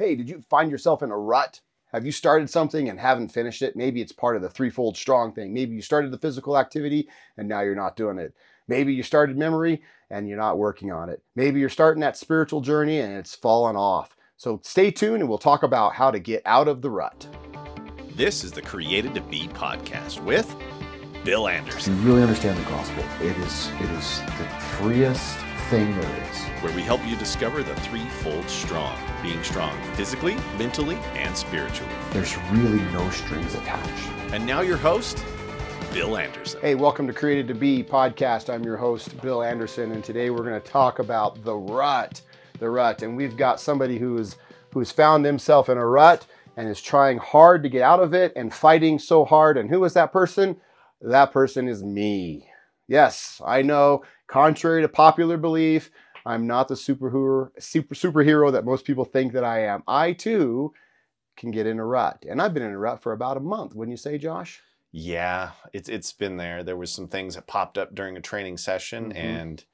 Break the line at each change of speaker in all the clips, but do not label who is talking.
Hey, did you find yourself in a rut? Have you started something and haven't finished it? Maybe it's part of the threefold strong thing. Maybe you started the physical activity and now you're not doing it. Maybe you started memory and you're not working on it. Maybe you're starting that spiritual journey and it's fallen off. So stay tuned and we'll talk about how to get out of the rut.
This is the Created to Be podcast with Bill Anderson.
You really understand the gospel. It is it is the freest thing there is.
Where we help you discover the threefold strong, being strong physically, mentally, and spiritually.
There's really no strings attached.
And now your host, Bill Anderson.
Hey, welcome to Created to Be podcast. I'm your host, Bill Anderson, and today we're going to talk about the rut. The rut. And we've got somebody who is who's found himself in a rut and is trying hard to get out of it and fighting so hard. And who is that person? That person is me. Yes, I know, contrary to popular belief, I'm not the superhero, super, superhero that most people think that I am. I too can get in a rut. And I've been in a rut for about a month, wouldn't you say, Josh?
Yeah, it's it's been there. There was some things that popped up during a training session
Mhm.
and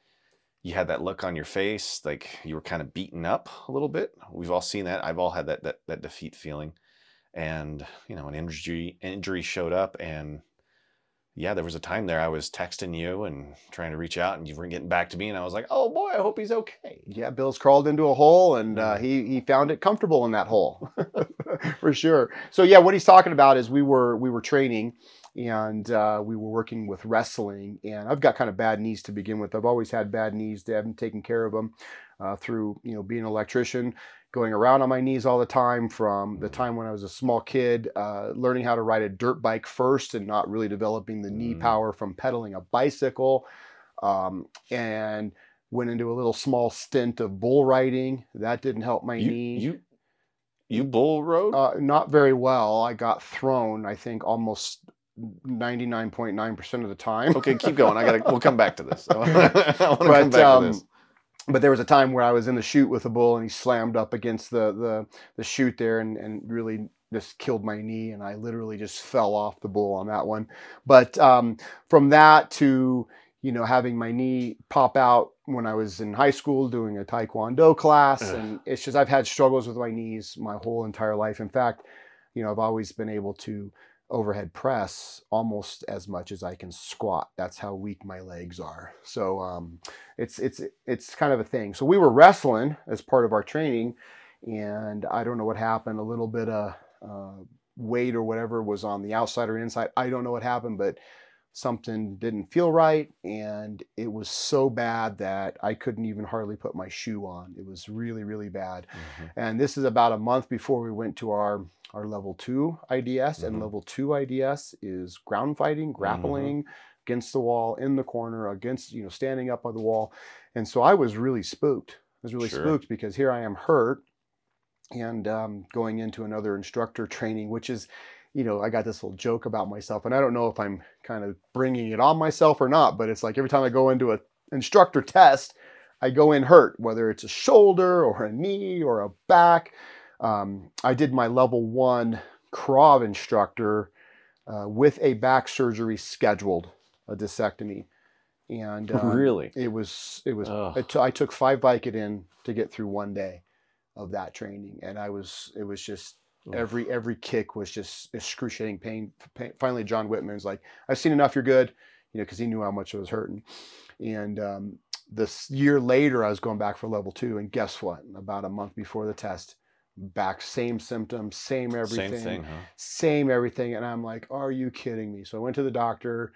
you had that look on your face like you were kind of beaten up a little bit. We've all seen that. I've all had that that that defeat feeling. And, you know, an injury injury showed up and yeah, there was a time there I was texting you and trying to reach out and you weren't getting back to me and I was like, "Oh boy, I hope he's okay."
Yeah, Bill's crawled into a hole and uh, he he found it comfortable in that hole, for sure. So yeah, what he's talking about is we were we were training, and uh, we were working with wrestling. And I've got kind of bad knees to begin with. I've always had bad knees. They haven't taken care of them uh, through you know being an electrician, going around on my knees all the time. From the time when I was a small kid, uh, learning how to ride a dirt bike first, and not really developing the knee
Mm.
power from pedaling a bicycle, um, and went into a little small stint of bull riding. That didn't help my
You
knee.
you you bull rode?
uh, not very well. I got thrown. I think almost ninety nine point nine percent of the time.
okay, keep going. I got to we'll come back to this. I want to come
but
back
um,
to this.
but there was a time where I was in the chute with a bull, and he slammed up against the the the chute there, and and really just killed my knee, and I literally just fell off the bull on that one. But um, from that to you know having my knee pop out when I was in high school doing a taekwondo class,
Ugh.
and it's just I've had struggles with my knees my whole entire life. In fact, you know I've always been able to overhead press almost as much as I can squat. That's how weak my legs are. So um, it's it's it's kind of a thing. So we were wrestling as part of our training, and I don't know what happened. A little bit of uh, weight or whatever was on the outside or inside. I don't know what happened, but something didn't feel right, and it was so bad that I couldn't even hardly put my shoe on. It was really really bad.
Mhm.
And this is about a month before we went to our our level two IDS. And
Mhm.
level two IDS is ground fighting, grappling against the wall, in the corner, against you know standing up on the wall. And so I was really spooked. I was really
Sure.
spooked because here I am hurt and um, going into another instructor training, which is, you know, I got this little joke about myself, and I don't know if I'm kind of bringing it on myself or not, but it's like every time I go into a instructor test, I go in hurt, whether it's a shoulder or a knee or a back. Um, I did my level one Krav instructor uh, with a back surgery scheduled, a discectomy, and um,
really?
it was it was it I took five Vicodin to get through one day of that training, and I was it was just every every kick was just excruciating pain. pain. Finally, John Whitman's like, "I've seen enough. You're good," you know, because he knew how much I was hurting. And um, this year later, I was going back for level two, and guess what? About a month before the test, back same symptoms, same everything
Same thing, huh?
same everything. And I'm like, are you kidding me? So I went to the doctor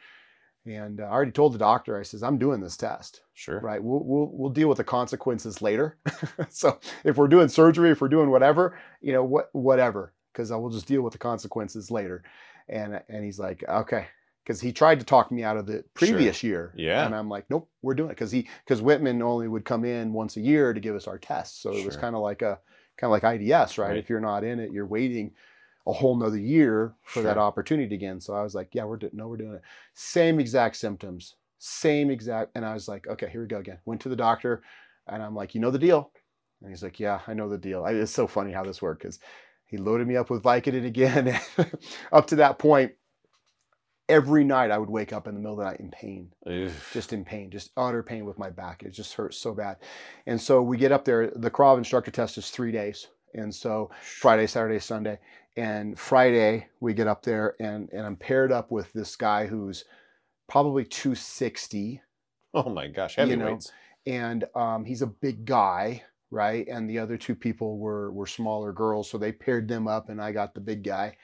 and uh, I already told the doctor, I says, I'm doing this test,
Sure.
right? We'll, we'll, we'll deal with the consequences later. so if we're doing surgery, if we're doing whatever, you know, what, whatever, because I will just deal with the consequences later. And, and he's like, okay. Cause he tried to talk me out of the previous year.
Yeah.
And I'm like, nope, we're doing it. Cause he, cause Whitman only would come in once a year to give us our tests. So it was kind of like a, kind of like IDS, right?
Right.
If you're not in it, you're waiting a whole nother year for that opportunity again. So I was like, yeah, we're doing, no, we're doing it. Same exact symptoms, same exact. And I was like, okay, here we go again. Went to the doctor and I'm like, you know the deal. And he's like, yeah, I know the deal. I, it's so funny how this worked because he loaded me up with Vicodin again. up to that point, every night I would wake up in the middle of the night in pain
Oof.
just in pain, just utter pain with my back. It just hurts so bad. And so we get up there. The Krav instructor test is three days, And so Friday, Saturday, Sunday. And Friday we get up there and and I'm paired up with this guy who's probably 260
Oh my gosh,
You know, and um, he's a big guy, right? And the other two people were were smaller girls, so they paired them up, and I got the big guy,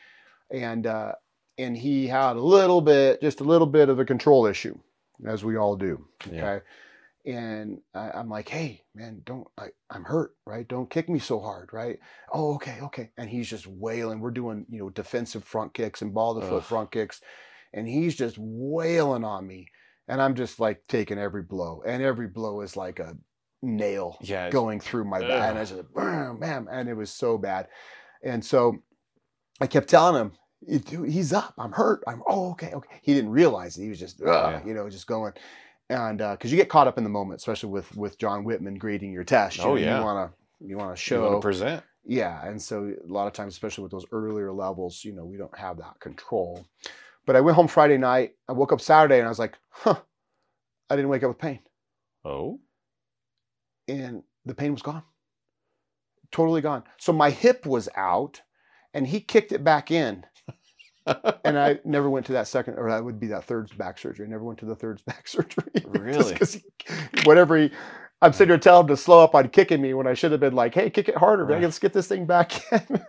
and uh, and he had a little bit, just a little bit of a control issue, as we all do. Okay,
Yeah.
and I, I'm like, hey man, don't I, I'm hurt, right? Don't kick me so hard, right? Oh, okay, okay. And he's just wailing. We're doing you know defensive front kicks and ball to foot
Ugh.
front kicks, and he's just wailing on me and I'm just like taking every blow, and every blow is like a nail
Yeah.
going through my back, and I just bam, bam, and it was so bad, and so I kept telling him, "You- dude, he's up, I'm hurt, I'm oh okay, okay. He didn't realize it. He was just
Yeah.
you know just going, and uh, because you get caught up in the moment, especially with with John Whitman grading your test. You
Oh,
know,
yeah.
you want to you want to
you wanna
show
present.
yeah, and so a lot of times, especially with those earlier levels, you know, we don't have that control. But I went home Friday night. I woke up Saturday and I was like, huh, I didn't wake up with pain.
Oh.
And the pain was gone. Totally gone. So my hip was out and he kicked it back in. And I never went to that second, or that would be that third back surgery. I never went to the third back surgery.
Really?
Because whatever he, I'm sitting there telling him to slow up on kicking me when I should have been like, hey, kick it harder, man. Let's get this thing back in.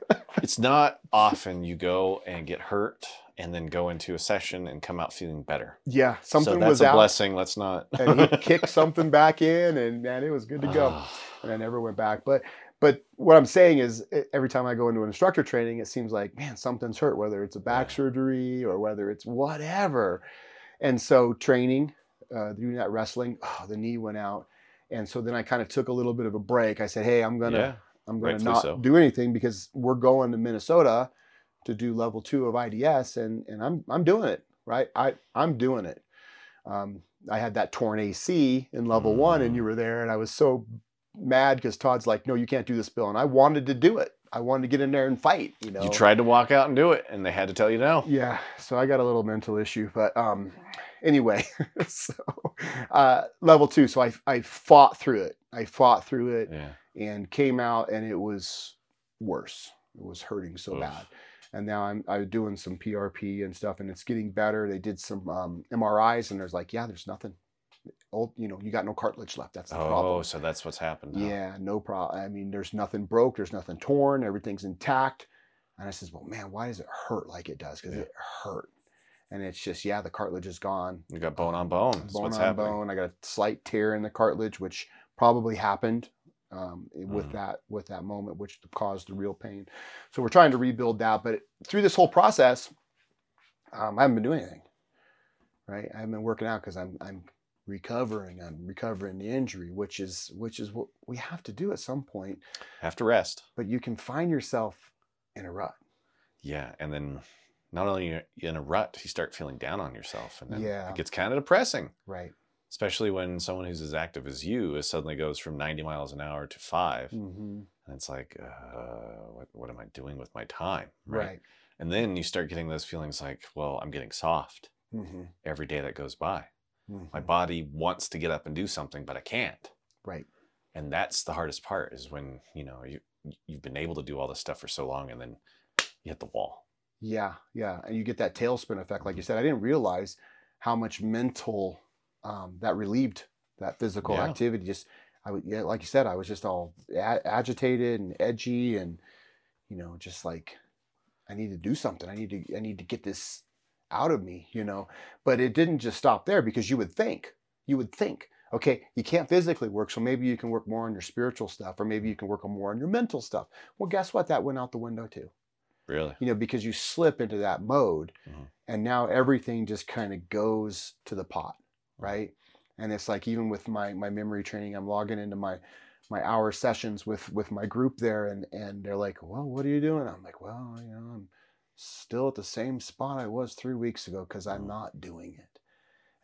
it's not often you go and get hurt and then go into a session and come out feeling better.
yeah, something
so that's
was
a
out.
blessing. Let's not.
and he kicked something back in, and man, it was good to go. And I never went back. But but what I'm saying is, every time I go into an instructor training, it seems like man, something's hurt, whether it's a back surgery or whether it's whatever. And so training, uh, doing that wrestling, oh, the knee went out, and so then I kind of took a little bit of a break. I said, hey, I'm gonna
yeah.
I'm gonna not
so.
do anything because we're going to Minnesota to do level two of IDS, and and I'm I'm doing it right. I I'm doing it. Um, I had that torn AC in level one, and
Mm.
you were there, and I was so mad because Todd's like, "No, you can't do this, Bill," and I wanted to do it. I wanted to get in there and fight. You know,
You tried to walk out and do it, and they had to tell you no.
yeah, so I got a little mental issue, but um, anyway, so uh, level two. So I I fought through it. I fought through it
Yeah.
and came out, and it was worse. It was hurting so
Oof.
bad. And now I'm I'm doing some PRP and stuff, and it's getting better. They did some um, MRIs, and there's like, yeah, there's nothing. Old, you know, you got no cartilage left. That's the
Oh,
problem.
so that's what's happened. huh?
Yeah, no problem. I mean, there's nothing broke, there's nothing torn, everything's intact. And I says, well, man, why does it hurt like it does? Because
Yeah.
it hurt. And it's just, yeah, the cartilage is gone.
You got bone on bone. That's
Bone on
happening.
bone. I got a slight tear in the cartilage, which probably happened um, with
Mm.
that with that moment, which caused the real pain. So we're trying to rebuild that. But through this whole process, um, I haven't been doing anything. Right, I haven't been working out because I'm I'm recovering. I'm recovering the injury, which is which is what we have to do at some point
Have to rest.
but you can find yourself in a rut.
Yeah, and then not only are you in a rut, you start feeling down on yourself, and then
Yeah.
it gets kind of depressing.
Right.
Especially when someone who's as active as you is suddenly goes from 90 miles an hour to 5
hmm
and it's like, uh, what what am I doing with my time?
Right.
And then you start getting those feelings like, well, I'm getting soft
hmm
every day that goes by.
Hmm
My body wants to get up and do something, but I can't.
Right.
And that's the hardest part is when you know you you've been able to do all this stuff for so long, and then you hit the wall.
Yeah. Yeah. And you get that tailspin effect, like you said. I didn't realize how much mental um, that relieved that physical
Yeah.
activity. Just, I would, yeah, like you said, I was just all a- agitated and edgy, and you know, just like I need to do something. I need to, I need to get this out of me, you know. But it didn't just stop there because you would think, you would think, okay, you can't physically work, so maybe you can work more on your spiritual stuff, or maybe you can work more on your mental stuff. Well, guess what? That went out the window too
Really?
you know, because you slip into that mode
Mhm.
and now everything just kind of goes to the pot, right? And it's like even with my my memory training, I'm logging into my my hour sessions with with my group there and and they're like, "Well, what are you doing?" I'm like, "Well, you know, I'm still at the same spot I was 3 weeks ago cuz I'm
Mhm.
not doing it."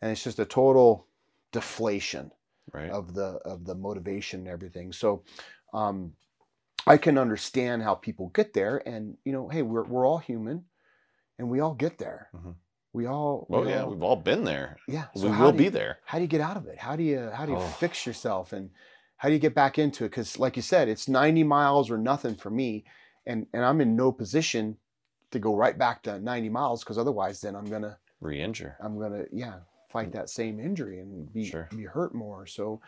And it's just a total deflation
Right?
of the of the motivation and everything. So um I can understand how people get there and you know, hey, we're we're all human and we all get there.
Mhm.
We all we
yeah,
all-
we've all been there.
yeah.
we
so how
will
do
be there.
How do you get out of it? How do you how do you
Oh.
fix yourself and How do you get back into it? Because, like you said, it's 90 miles or nothing for me, and and I'm in no position to go right back to 90 miles because otherwise, then I'm gonna
Re-injure.
I'm gonna yeah fight that same injury and be
Sure.
be hurt more. So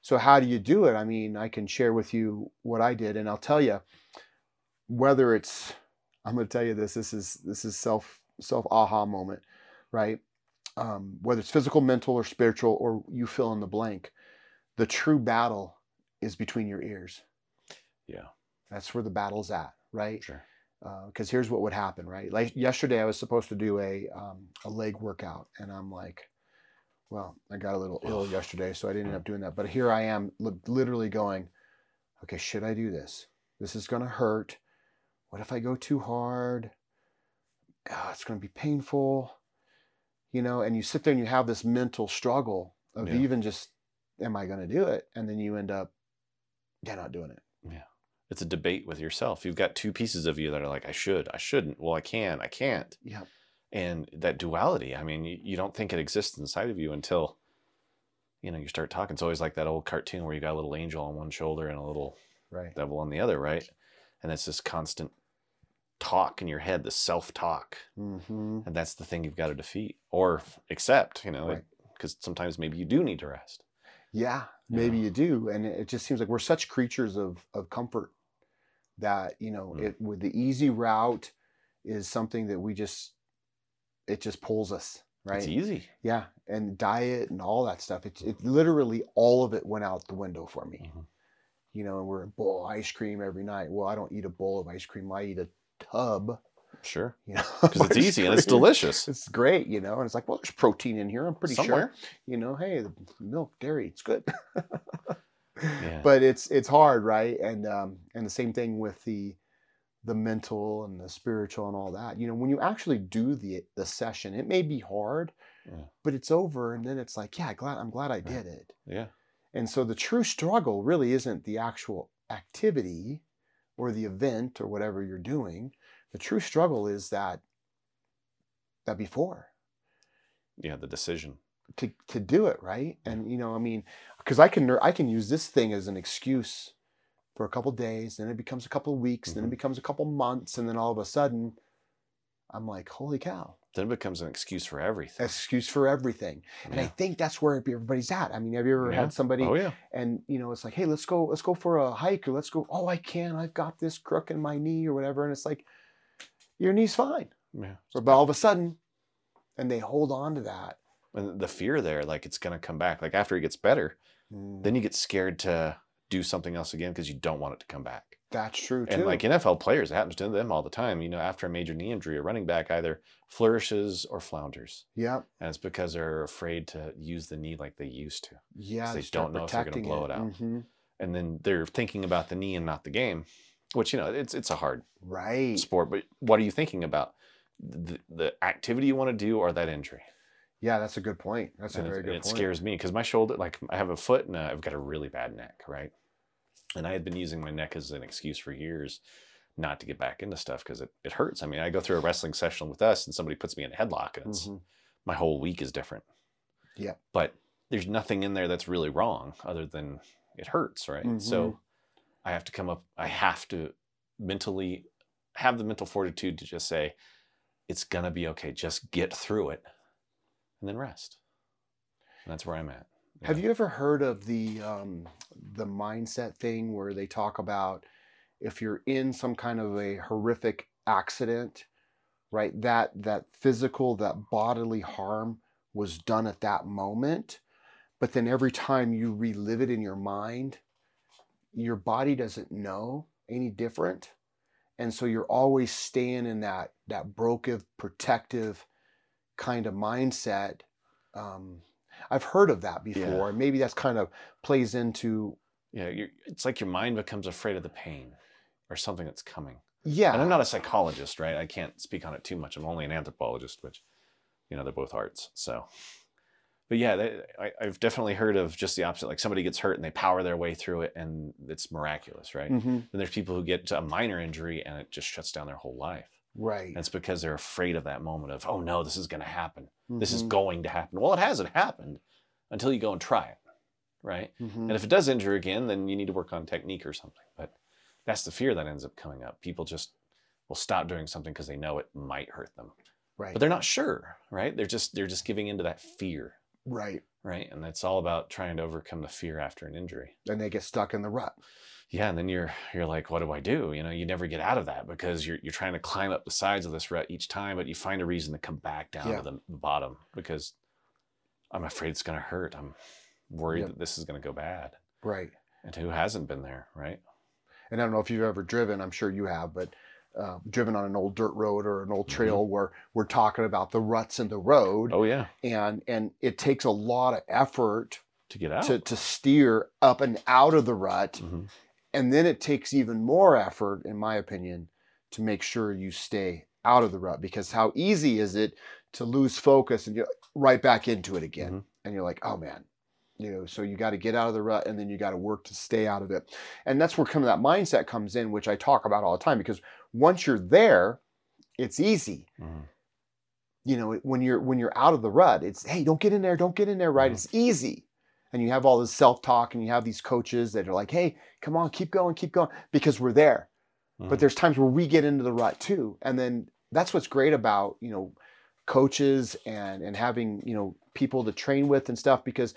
so how do you do it? I mean, I can share with you what I did, and I'll tell you whether it's I'm going to tell you this. This is this is self self aha moment, right? Um, whether it's physical, mental, or spiritual, or you fill in the blank, the true battle is between your ears.
Yeah.
That's where the battle's at, right?
Sure.
Because here's what would happen, right? Like yesterday, I was supposed to do a um, a leg workout, and I'm like, well, I got a little ill yesterday, so I didn't end up doing that. But here I am, li- literally going, okay, should I do this? This is gonna hurt. What if I go too hard? Ah, it's gonna be painful, you know. And you sit there and you have this mental struggle of
Yeah.
even just, am I gonna do it? And then you end up, yeah, not doing it.
It's a debate with yourself. You've got two pieces of you that are like, I should, I shouldn't. Well, I can, I can't.
Yeah,
And that duality, I mean, you, you don't think it exists inside of you until, you know, you start talking. It's always like that old cartoon where you got a little angel on one shoulder and a little
right.
devil on the other, right? And it's this constant talk in your head, the self talk.
hmm
And that's the thing you've got to defeat or accept, you know,
Right.
because sometimes maybe you do need to rest.
Yeah, maybe
Yeah.
you do, and it it just seems like we're such creatures of of comfort that you know
Mm.
it with the easy route is something that we just it just pulls us right.
It's easy.
Yeah, and diet and all that stuff. It it literally all of it went out the window for me.
Mhm.
You know, and we're a bowl of ice cream every night. Well, I don't eat a bowl of ice cream. I eat a tub.
Sure.
You know,
Because it's easy and it's delicious.
It's great, you know, and it's like, well, there's protein in here. I'm pretty sure you know, hey, the milk, dairy, it's good.
Yeah.
But it's it's hard, right? And um, and the same thing with the the mental and the spiritual and all that. You know, when you actually do the the session, it may be hard,
Yeah.
but it's over, and then it's like, yeah, glad I'm glad I
Right.
did it.
Yeah.
And so the true struggle really isn't the actual activity or the event or whatever you're doing. The true struggle is that that before
Yeah. The decision.
to to do it right and you know i mean because i can i can use this thing as an excuse for a couple days then it becomes a couple of weeks then it
Mhm.
becomes a couple months and then all of a sudden i'm like holy cow
Then it becomes an excuse for everything.
excuse for everything and i think that's where everybody's at i mean have you ever
Yeah.
had somebody
Oh yeah.
and you know it's like hey let's go let's go for a hike or let's go oh i can't. i've got this crook in my knee or whatever and it's like your knee's fine
Yeah.
but all of a sudden and they hold on to that
And the fear there, like it's gonna come back. Like after it gets better,
Mm,
then you get scared to do something else again because you don't want it to come back.
that's true too
And like NFL players, it happens to them all the time. You know, after a major knee injury, a running back either flourishes or flounders.
yeah
And it's because they're afraid to use the knee like they used to.
Yeah,
they don't know if they're gonna blow it out.
Mhm.
And then they're thinking about the knee and not the game, which, you know, it's it's a hard
Right.
sport. But what are you thinking about? The, the activity you want to do or that injury?
Yeah, that's a good point. That's a very good
it
point.
It scares me because my shoulder, like I have a foot and uh, I've got a really bad neck, right? And I had been using my neck as an excuse for years not to get back into stuff because it, it hurts. I mean, I go through a wrestling session with us and somebody puts me in a headlock and it's
Mhm.
my whole week is different.
Yeah.
But there's nothing in there that's really wrong other than it hurts, right?
Mhm.
So I have to come up, I have to mentally have the mental fortitude to just say, it's going to be okay. Just get through it and then rest. And that's where I'm at.
Have you ever heard of the um, the mindset thing where they talk about if you're in some kind of a horrific accident, right? That that physical, that bodily harm was done at that moment, but then every time you relive it in your mind, your body doesn't know any different, and so you're always staying in that that broken, protective kind of mindset. Um, I've heard of that before,
Yeah.
maybe that's kind of plays into
Yeah, you're, it's like your mind becomes afraid of the pain or something that's coming.
yeah,
And I'm not a psychologist, right? I can't speak on it too much. I'm only an anthropologist, which, you know, they're both arts. So, but yeah, they, I, I've definitely heard of just the opposite. Like somebody gets hurt and they power their way through it, and it's miraculous, right?
Mhm.
Then there's people who get a minor injury and it just shuts down their whole life.
Right.
It's because they're afraid of that moment of, oh no, this is going to happen. This is
Mhm.
going to happen. Well, it hasn't happened until you go and try it, right?
Mhm.
And if it does injure again, then you need to work on technique or something. But that's the fear that ends up coming up. People just will stop doing something because they know it might hurt them,
right,
but they're not sure, right? They're just they're just giving into that fear,
right,
right? And it's all about trying to overcome the fear after an injury.
and they get stuck in the rut.
Yeah, and then you're you're like, what do I do? You know, you never get out of that because you're you're trying to climb up the sides of this rut each time, but you find a reason to come back down
Yeah.
to the, the bottom because I'm afraid it's going to hurt. I'm worried
Yep.
that this is going to go bad.
Right.
And who hasn't been there, right?
and I don't know if you've ever driven. I'm sure you have, but uh, driven on an old dirt road or an old
Mhm.
trail where we're talking about the ruts in the road,
Oh yeah,
and and it takes a lot of effort
to get out.
to to steer up and out of the rut,
Mhm.
And then it takes even more effort, in my opinion, to make sure you stay out of the rut because how easy is it to lose focus and you're right back into it again,
Mhm.
and you're like, oh man. You know, so you got to get out of the rut and then you got to work to stay out of it. And that's where kind of that mindset comes in, which I talk about all the time because once you're there, it's easy.
Mhm.
You know, when you're when you're out of the rut, it's hey, don't get in there, don't get in there, right?
Mhm.
It's easy. And you have all this self-talk and you have these coaches that are like, hey, come on, keep going, keep going, because we're there. But
Mhm.
there's times where we get into the rut too. And then that's what's great about, you know, coaches and and having, you know, people to train with and stuff, because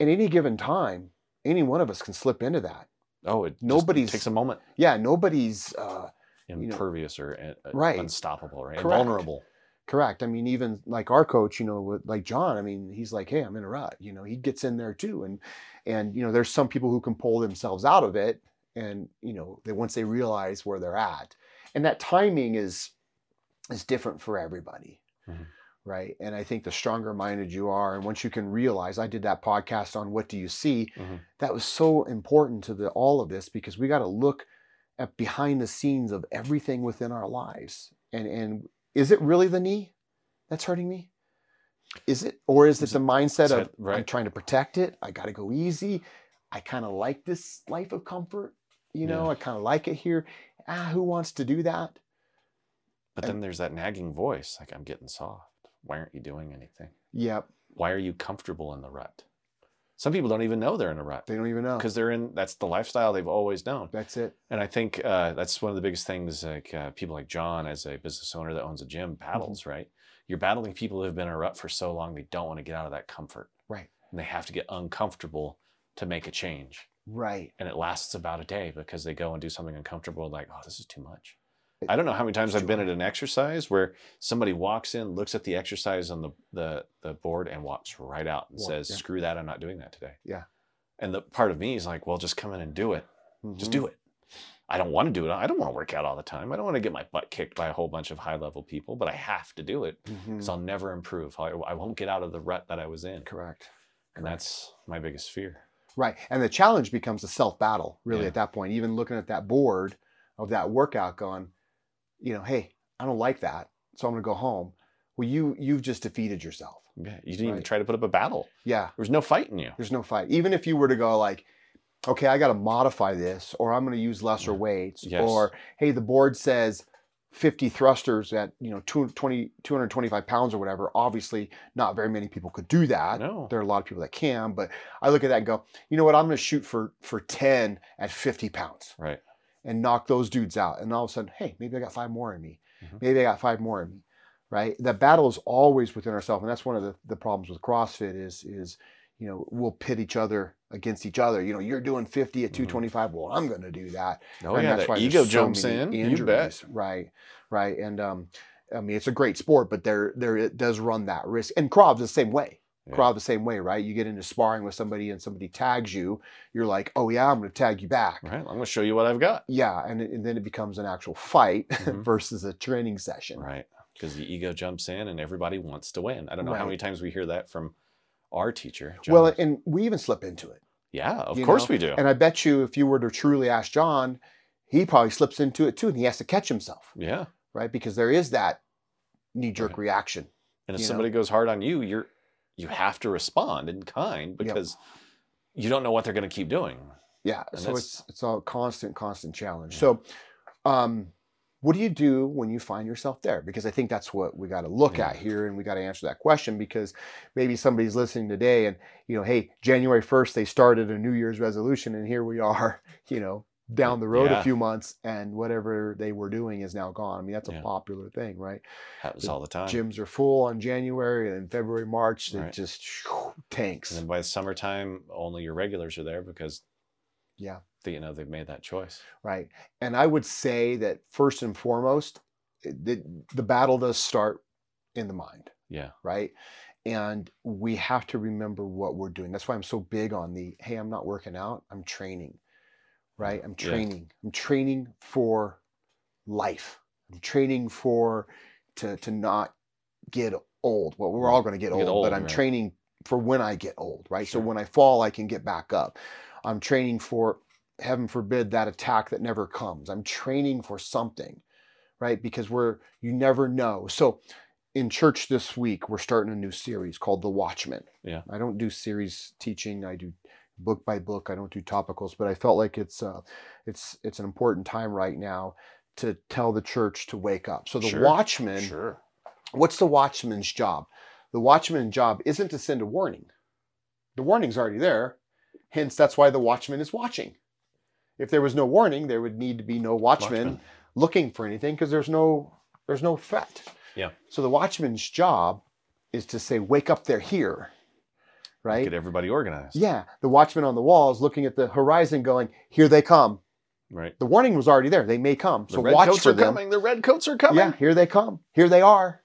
at any given time, any one of us can slip into that.
oh, it just-
nobody's-
takes a moment.
Yeah, nobody's uh know,
Impervious or uh, uh,
right.
unstoppable, right?
Correct.
Vulnerable.
Correct. I mean, even like our coach, you know, like John. I mean, he's like, "Hey, I'm in a rut." You know, he gets in there too, and and you know, there's some people who can pull themselves out of it, and you know, they once they realize where they're at, and that timing is is different for everybody,
Mhm.
right? And I think the stronger minded you are, and once you can realize, I did that podcast on what do you see.
Mhm.
That was so important to the all of this because we got to look at behind the scenes of everything within our lives, and and is it really the knee that's hurting me? Is it, or is it the mindset of
right.
I'm trying to protect it? I got to go easy. I kind of like this life of comfort. You know,
Yeah.
I kind of like it here. Ah, who wants to do that?
But
And-
then there's that nagging voice, like I'm getting soft. Why aren't you doing anything?
Yep,
Why are you comfortable in the rut? Some people don't even know they're in a rut
they don't even know.
because they're in. That's the lifestyle they've always known.
That's it.
And I think uh, that's one of the biggest things. Like uh, people like John, as a business owner that owns a gym, battles. Right, you're battling people who have been in a rut for so long they don't want to get out of that comfort,
Right.
and they have to get uncomfortable to make a change.
Right.
And it lasts about a day because they go and do something uncomfortable, like, oh, this is too much. I don't know how many times I've been at an exercise where somebody walks in, looks at the exercise on the the, the board, and walks right out and
Walk,
says,
yeah.
"Screw that! I'm not doing that today."
Yeah.
And the part of me is like, "Well, just come in and do it. Just
Mhm.
do it." I don't want to do it. I don't want to work out all the time. I don't want to get my butt kicked by a whole bunch of high level people, but I have to do it because I'll never improve. I, I won't get out of the rut that I was in,
Correct.
and that's my biggest fear.
Right. And the challenge becomes a self battle, really,
Yeah.
at that point. Even looking at that board of that workout going, you know, hey, I don't like that. So I'm gonna go home. Well, you you've just defeated yourself.
Yeah, you didn't even try to put up a battle.
Yeah.
There was no fight in you.
There's no fight. Even if you were to go like, okay, I gotta modify this, or I'm gonna use lesser
Yeah.
weights,
Yes.
or hey, the board says 50 thrusters at you know 220 225 pounds or whatever obviously not very many people could do that
No.
there are a lot of people that can but i look at that and go you know what i'm going to shoot for for 10 at 50 pounds
Right.
And knock those dudes out and all of a sudden hey maybe i got five more in me
Mhm.
maybe i got five more in me right the battle is always within ourselves and that's one of the, the problems with crossfit is is you know we'll pit each other against each other you know you're doing 50 at
Mhm.
225 well i'm going to do that
Oh
and
yeah,
that's why
ego
so
jumps in. You bet.
Right, right, and um, I mean it's a great sport, but there there it does run that risk. And Krav's the same way.
Yeah.
Krav the same way, right? You get into sparring with somebody and somebody tags you, you're like, oh yeah, I'm going to tag you back.
Right. I'm going to show you what I've got.
Yeah, and, it- and then it becomes an actual fight
Mhm.
versus a training session.
Right. Because the ego jumps in and everybody wants to win. I don't know how many times we hear that from our teacher.
Well, and we even slip into it.
yeah, of course
know,
we do.
And I bet you, if you were to truly ask John, he probably slips into it too, and he has to catch himself,
yeah.
right? Because there is that knee jerk
Right.
reaction.
And if
you know.
somebody goes hard on you, you're you have to respond in kind because you don't know what they're going to keep doing.
Yeah,
And
so it's it's a constant, constant challenge.
Yeah.
So, um, what do you do when you find yourself there? Because I think that's what we got to look
Yeah.
at here and we got to answer that question because maybe somebody's listening today and, you know, hey, January 1st, they started a New Year's resolution and here we are, you know, down the road
Yeah.
a few months and whatever they were doing is now gone. I mean, that's a
Yeah.
popular thing, right?
Happens
The
all the time.
Gyms are full on January and in February, March, it
Right.
just shoo, tanks.
And then by the summertime, only your regulars are there because
Yeah.
they, you know they've made that choice.
Right. And I would say that first and foremost, the, the battle does start in the mind,
Yeah.
right? And we have to remember what we're doing. That's why I'm so big on the hey, I'm not working out, I'm training, right? I'm
Yeah.
training. I'm training for life. I'm training for to to not get old. Well, we're all going to get,
Get
old,
old,
but I'm
right.
training for when I get old, right?
Sure.
So when I fall, I can get back up. I'm training for heaven forbid that attack that never comes. I'm training for something, right? Because we're you never know. So in church this week, we're starting a new series called The Watchman.
Yeah.
I don't do series teaching. I do book by book. I don't do topicals, but I felt like it's uh it's it's an important time right now to tell the church to wake up. So the
Sure.
watchman,
Sure.
what's the watchman's job? The watchman's job isn't to send a warning. The warning's already there. Hence, that's why the watchman is watching. If there was no warning, there would need to be no watchman,
Watchman.
looking for anything because there's no there's no threat.
Yeah.
So the watchman's job is to say, "Wake up! They're here." Right.
Get everybody organized.
Yeah. The watchman on the wall is looking at the horizon, going, "Here they come."
Right.
The warning was already there. They may come. So the
red
watch
coats
for
are
them.
coming. The red coats are coming.
Yeah, here they come. Here they are.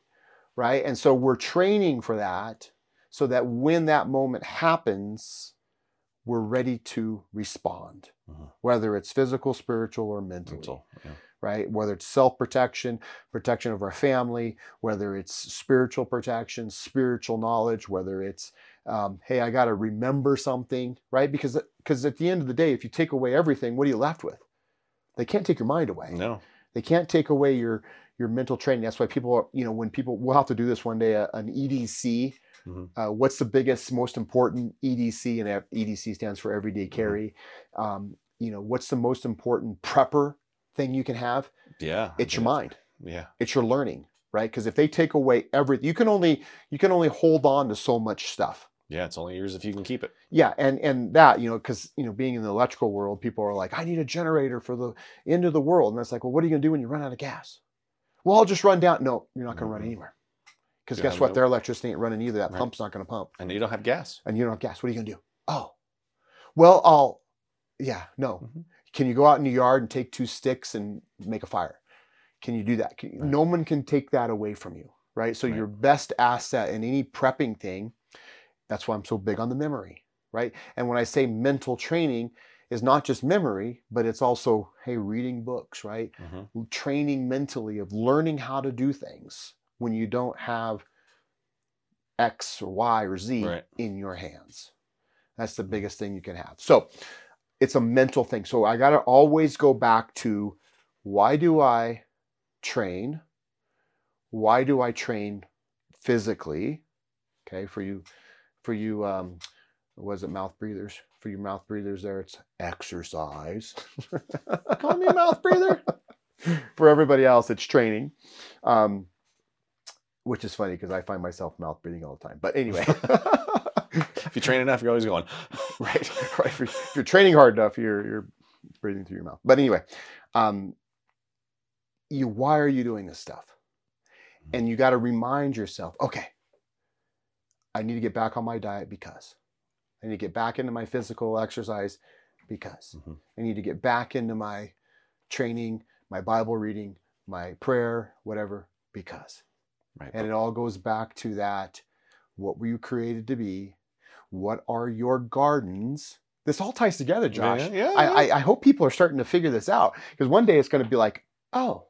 Right. And so we're training for that so that when that moment happens, we're ready to respond,
Mhm.
whether it's physical, spiritual, or mentally.
Mental. Yeah.
Right. Whether it's self protection, protection of our family, whether it's spiritual protection, spiritual knowledge, whether it's, um, hey, I got to remember something, right? Because because at the end of the day, if you take away everything, what are you left with? They can't take your mind away.
No.
They can't take away your your mental training. That's why people are, you know, when people we'll have to do this one day, uh, an EDC.
Mhm.
Uh, what's the biggest, most important EDC? And EDC stands for everyday
Mm-hmm.
carry. Um, you know, what's the most important prepper thing you can have?
Yeah.
It's your mind.
Yeah.
It's your learning, right? Because if they take away everything, you can only you can only hold on to so much stuff.
Yeah. It's only yours if you can keep it.
Yeah, and and that you know, because you know, being in the electrical world, people are like, I need a generator for the end of the world, and that's like, well, what are you gonna do when you run out of gas? Well, I'll just run down. No, you're not gonna run
Mhm.
anywhere, because guess what?
no-
Their electricity ain't running either. That
Right.
pump's not gonna pump,
And you don't have gas.
and you don't have gas. What are you gonna do? Oh, well, I'll. Yeah, no.
Mhm.
Can you go out in the yard and take two sticks and make a fire? Can you do that? Can,
Right.
No one can take that away from you, right? So
Right.
your best asset in any prepping thing, that's why I'm so big on the memory, right? And when I say mental training, is not just memory, but it's also hey, reading books, right?
Mhm.
Training mentally of learning how to do things when you don't have X or Y or Z
Right.
in your hands. That's the biggest thing you can have. So it's a mental thing. So I got to always go back to why do I train? Why do I train physically? Okay, for you, for you, um, was it mouth breathers? For you mouth breathers, there it's exercise.
Call me a mouth breather.
for everybody else, it's training. Um, which is funny because I find myself mouth breathing all the time. But anyway,
if you train enough, you're always going.
right, right. If you're, if you're training hard enough, you're you're breathing through your mouth. But anyway, um, you why are you doing this stuff? And you got to remind yourself, okay, I need to get back on my diet because I need to get back into my physical exercise because
Mhm.
I need to get back into my training, my Bible reading, my prayer, whatever, because.
Right.
And it all goes back to that what were you created to be? What are your gardens? This all ties together, Josh.
Yeah, yeah,
I,
yeah.
I, I hope people are starting to figure this out because one day it's going to be like, oh,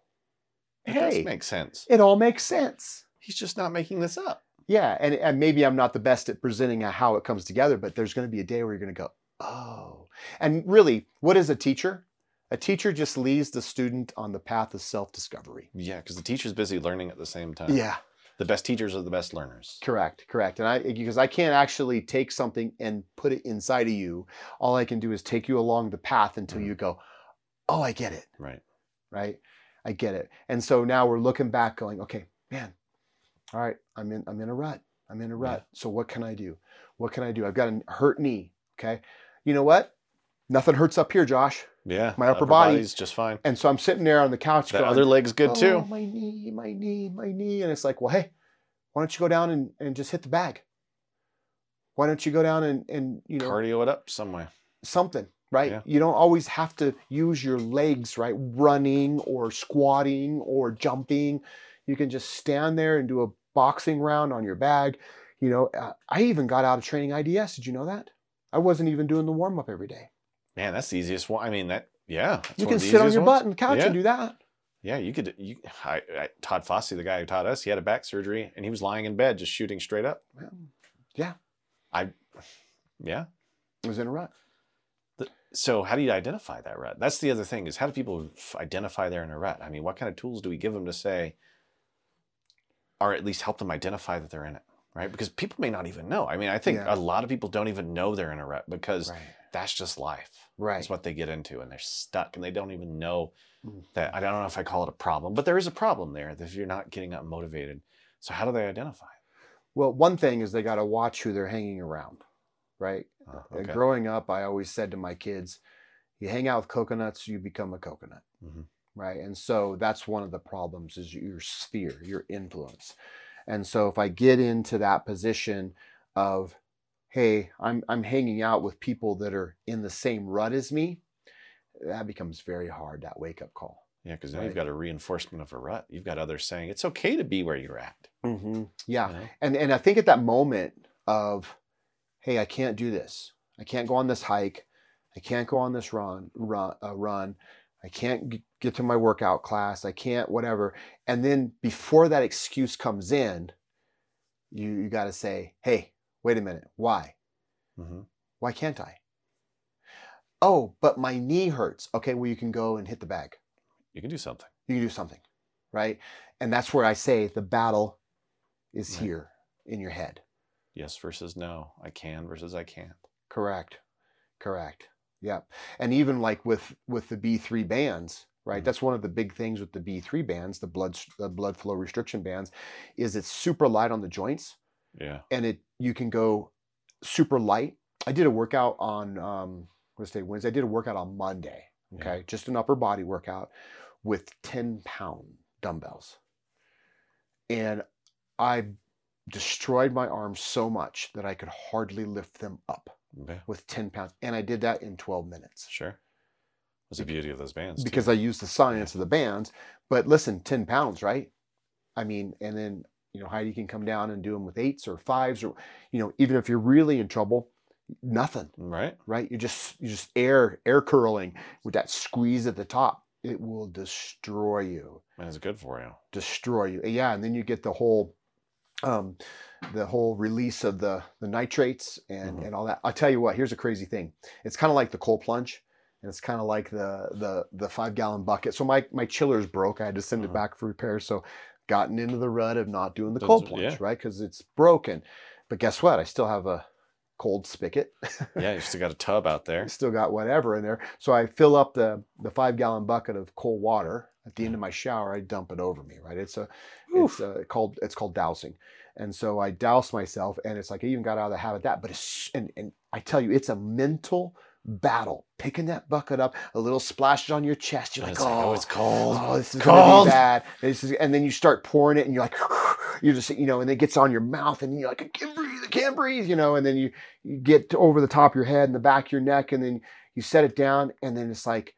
It
hey,
does make sense.
it all makes sense.
He's just not making this up.
Yeah. And, and maybe I'm not the best at presenting how it comes together, but there's going to be a day where you're going to go, oh. And really, what is a teacher? A teacher just leads the student on the path of self discovery.
Yeah, because the teacher's busy learning at the same time.
Yeah.
The best teachers are the best learners.
Correct, correct. And I because I can't actually take something and put it inside of you. All I can do is take you along the path until
Mhm.
you go, "Oh, I get it."
Right.
Right? I get it. And so now we're looking back, going, okay, man, all right, I'm in, I'm in a rut. I'm in a rut. So what can I do? What can I do? I've got a hurt knee. Okay. You know what? Nothing hurts up here, Josh.
Yeah.
My upper body-
body's just fine.
And so I'm sitting there on the couch
That
going,
other leg's good
oh,
too.
my knee, my knee, my knee. And it's like, well, hey, why don't you go down and, and just hit the bag? Why don't you go down and, and you know,
Cardio it up some way.
something, right?
Yeah.
You don't always have to use your legs, right? Running or squatting or jumping. You can just stand there and do a boxing round on your bag. You know, uh, I even got out of training IDS. Did you know that? I wasn't even doing the warm up every day.
Man, that's the easiest one. I mean, that yeah. that's
You
one
can
the
sit on your
ones.
butt the couch
Yeah.
and do that.
Yeah, you could. You, I, I, Todd Fossey, the guy who taught us, he had a back surgery and he was lying in bed just shooting straight up.
Yeah, I
Yeah.
I was in a rut.
So how do you identify that rut? That's the other thing is how do people identify they're in a rut? I mean, what kind of tools do we give them to say, or at least help them identify that they're in it, right? Because people may not even know. I mean, I think
Yeah.
a lot of people don't even know they're in a rut because
Right.
that's just life.
Right.
That's what they get into, and they're stuck, and they don't even know
Mm.
that. I don't know if I call it a problem, but there is a problem there if you're not getting up motivated. So how do they identify?
Well, one thing is they got to watch who they're hanging around, right?
Uh, okay.
Growing up, I always said to my kids, you hang out with coconuts, you become a coconut.
Mhm.
Right. And so that's one of the problems is your sphere, your influence. And so if I get into that position of, hey, I'm I'm hanging out with people that are in the same rut as me, that becomes very hard, that wake up call.
Yeah, because now
Right.
you've got a reinforcement of a rut. You've got others saying it's okay to be where you're at.
Mm-hmm. Yeah.
you know?
and and I think at that moment of, hey, I can't do this. I can't go on this hike. I can't go on this run run uh, run. I can't get to my workout class. I can't whatever. And then before that excuse comes in, you you got to say, hey, wait a minute. Why?
Mhm.
Why can't I? Oh, but my knee hurts. Okay, well you can go and hit the bag.
You can do something.
You can do something, right? And that's where I say the battle is
Right.
here in your head.
Yes versus no. I can versus I can't.
Correct. Correct. Yep. And even like with with the B3 bands, right?
Mhm.
That's one of the big things with the B3 bands, the blood the blood flow restriction bands, is it's super light on the joints
Yeah.
and it you can go super light. I did a workout on um what's say Wednesday. I did a workout on Monday.
Yeah.
Okay, just an upper body workout with 10 pound dumbbells. And I destroyed my arms so much that I could hardly lift them up
Yeah.
with 10 pounds. And I did that in 12 minutes
Sure. That's the beauty of those bands. too.
because I used the science of the bands. But listen, 10 pounds, right? I mean, and then, you know, Heidi can come down and do them with eights or fives or, you know, even if you're really in trouble, nothing,
right.
right? You just, you just air, air curling with that squeeze at the top. It will destroy you,
And it's good for you.
destroy you. Yeah. And then you get the whole, um, the whole release of the, the nitrates and,
Mhm.
and all that. I'll tell you what, here's a crazy thing. It's kind of like the cold plunge and it's kind of like the the the five gallon bucket. So my my chiller's broke. I had to send
Mhm.
it back for repair. So gotten into the rut of not doing the cold plunge,
yeah.
right? Because it's broken. But guess what? I still have a cold spigot.
Yeah, you still got a tub out there.
still got whatever in there. So I fill up the the five gallon bucket of cold water at the end of my shower. I dump it over me, right? It's a it's uh, called it's called dousing. And so I douse myself, and it's like I even got out of the habit of that. But it's and and I tell you, it's a mental battle. Picking that bucket up, a little splashes on your chest. You're
oh,
like,
it's like,
oh,
oh, it's cold.
oh, this is gonna
Cold.
be bad. And, just- and then you start pouring it, and you're like, you're just, you know, and it gets on your mouth, and you're like, I can't breathe, I can't breathe, you know, and then you you get over the top of your head and the back of your neck, and then you set it down, and then it's like,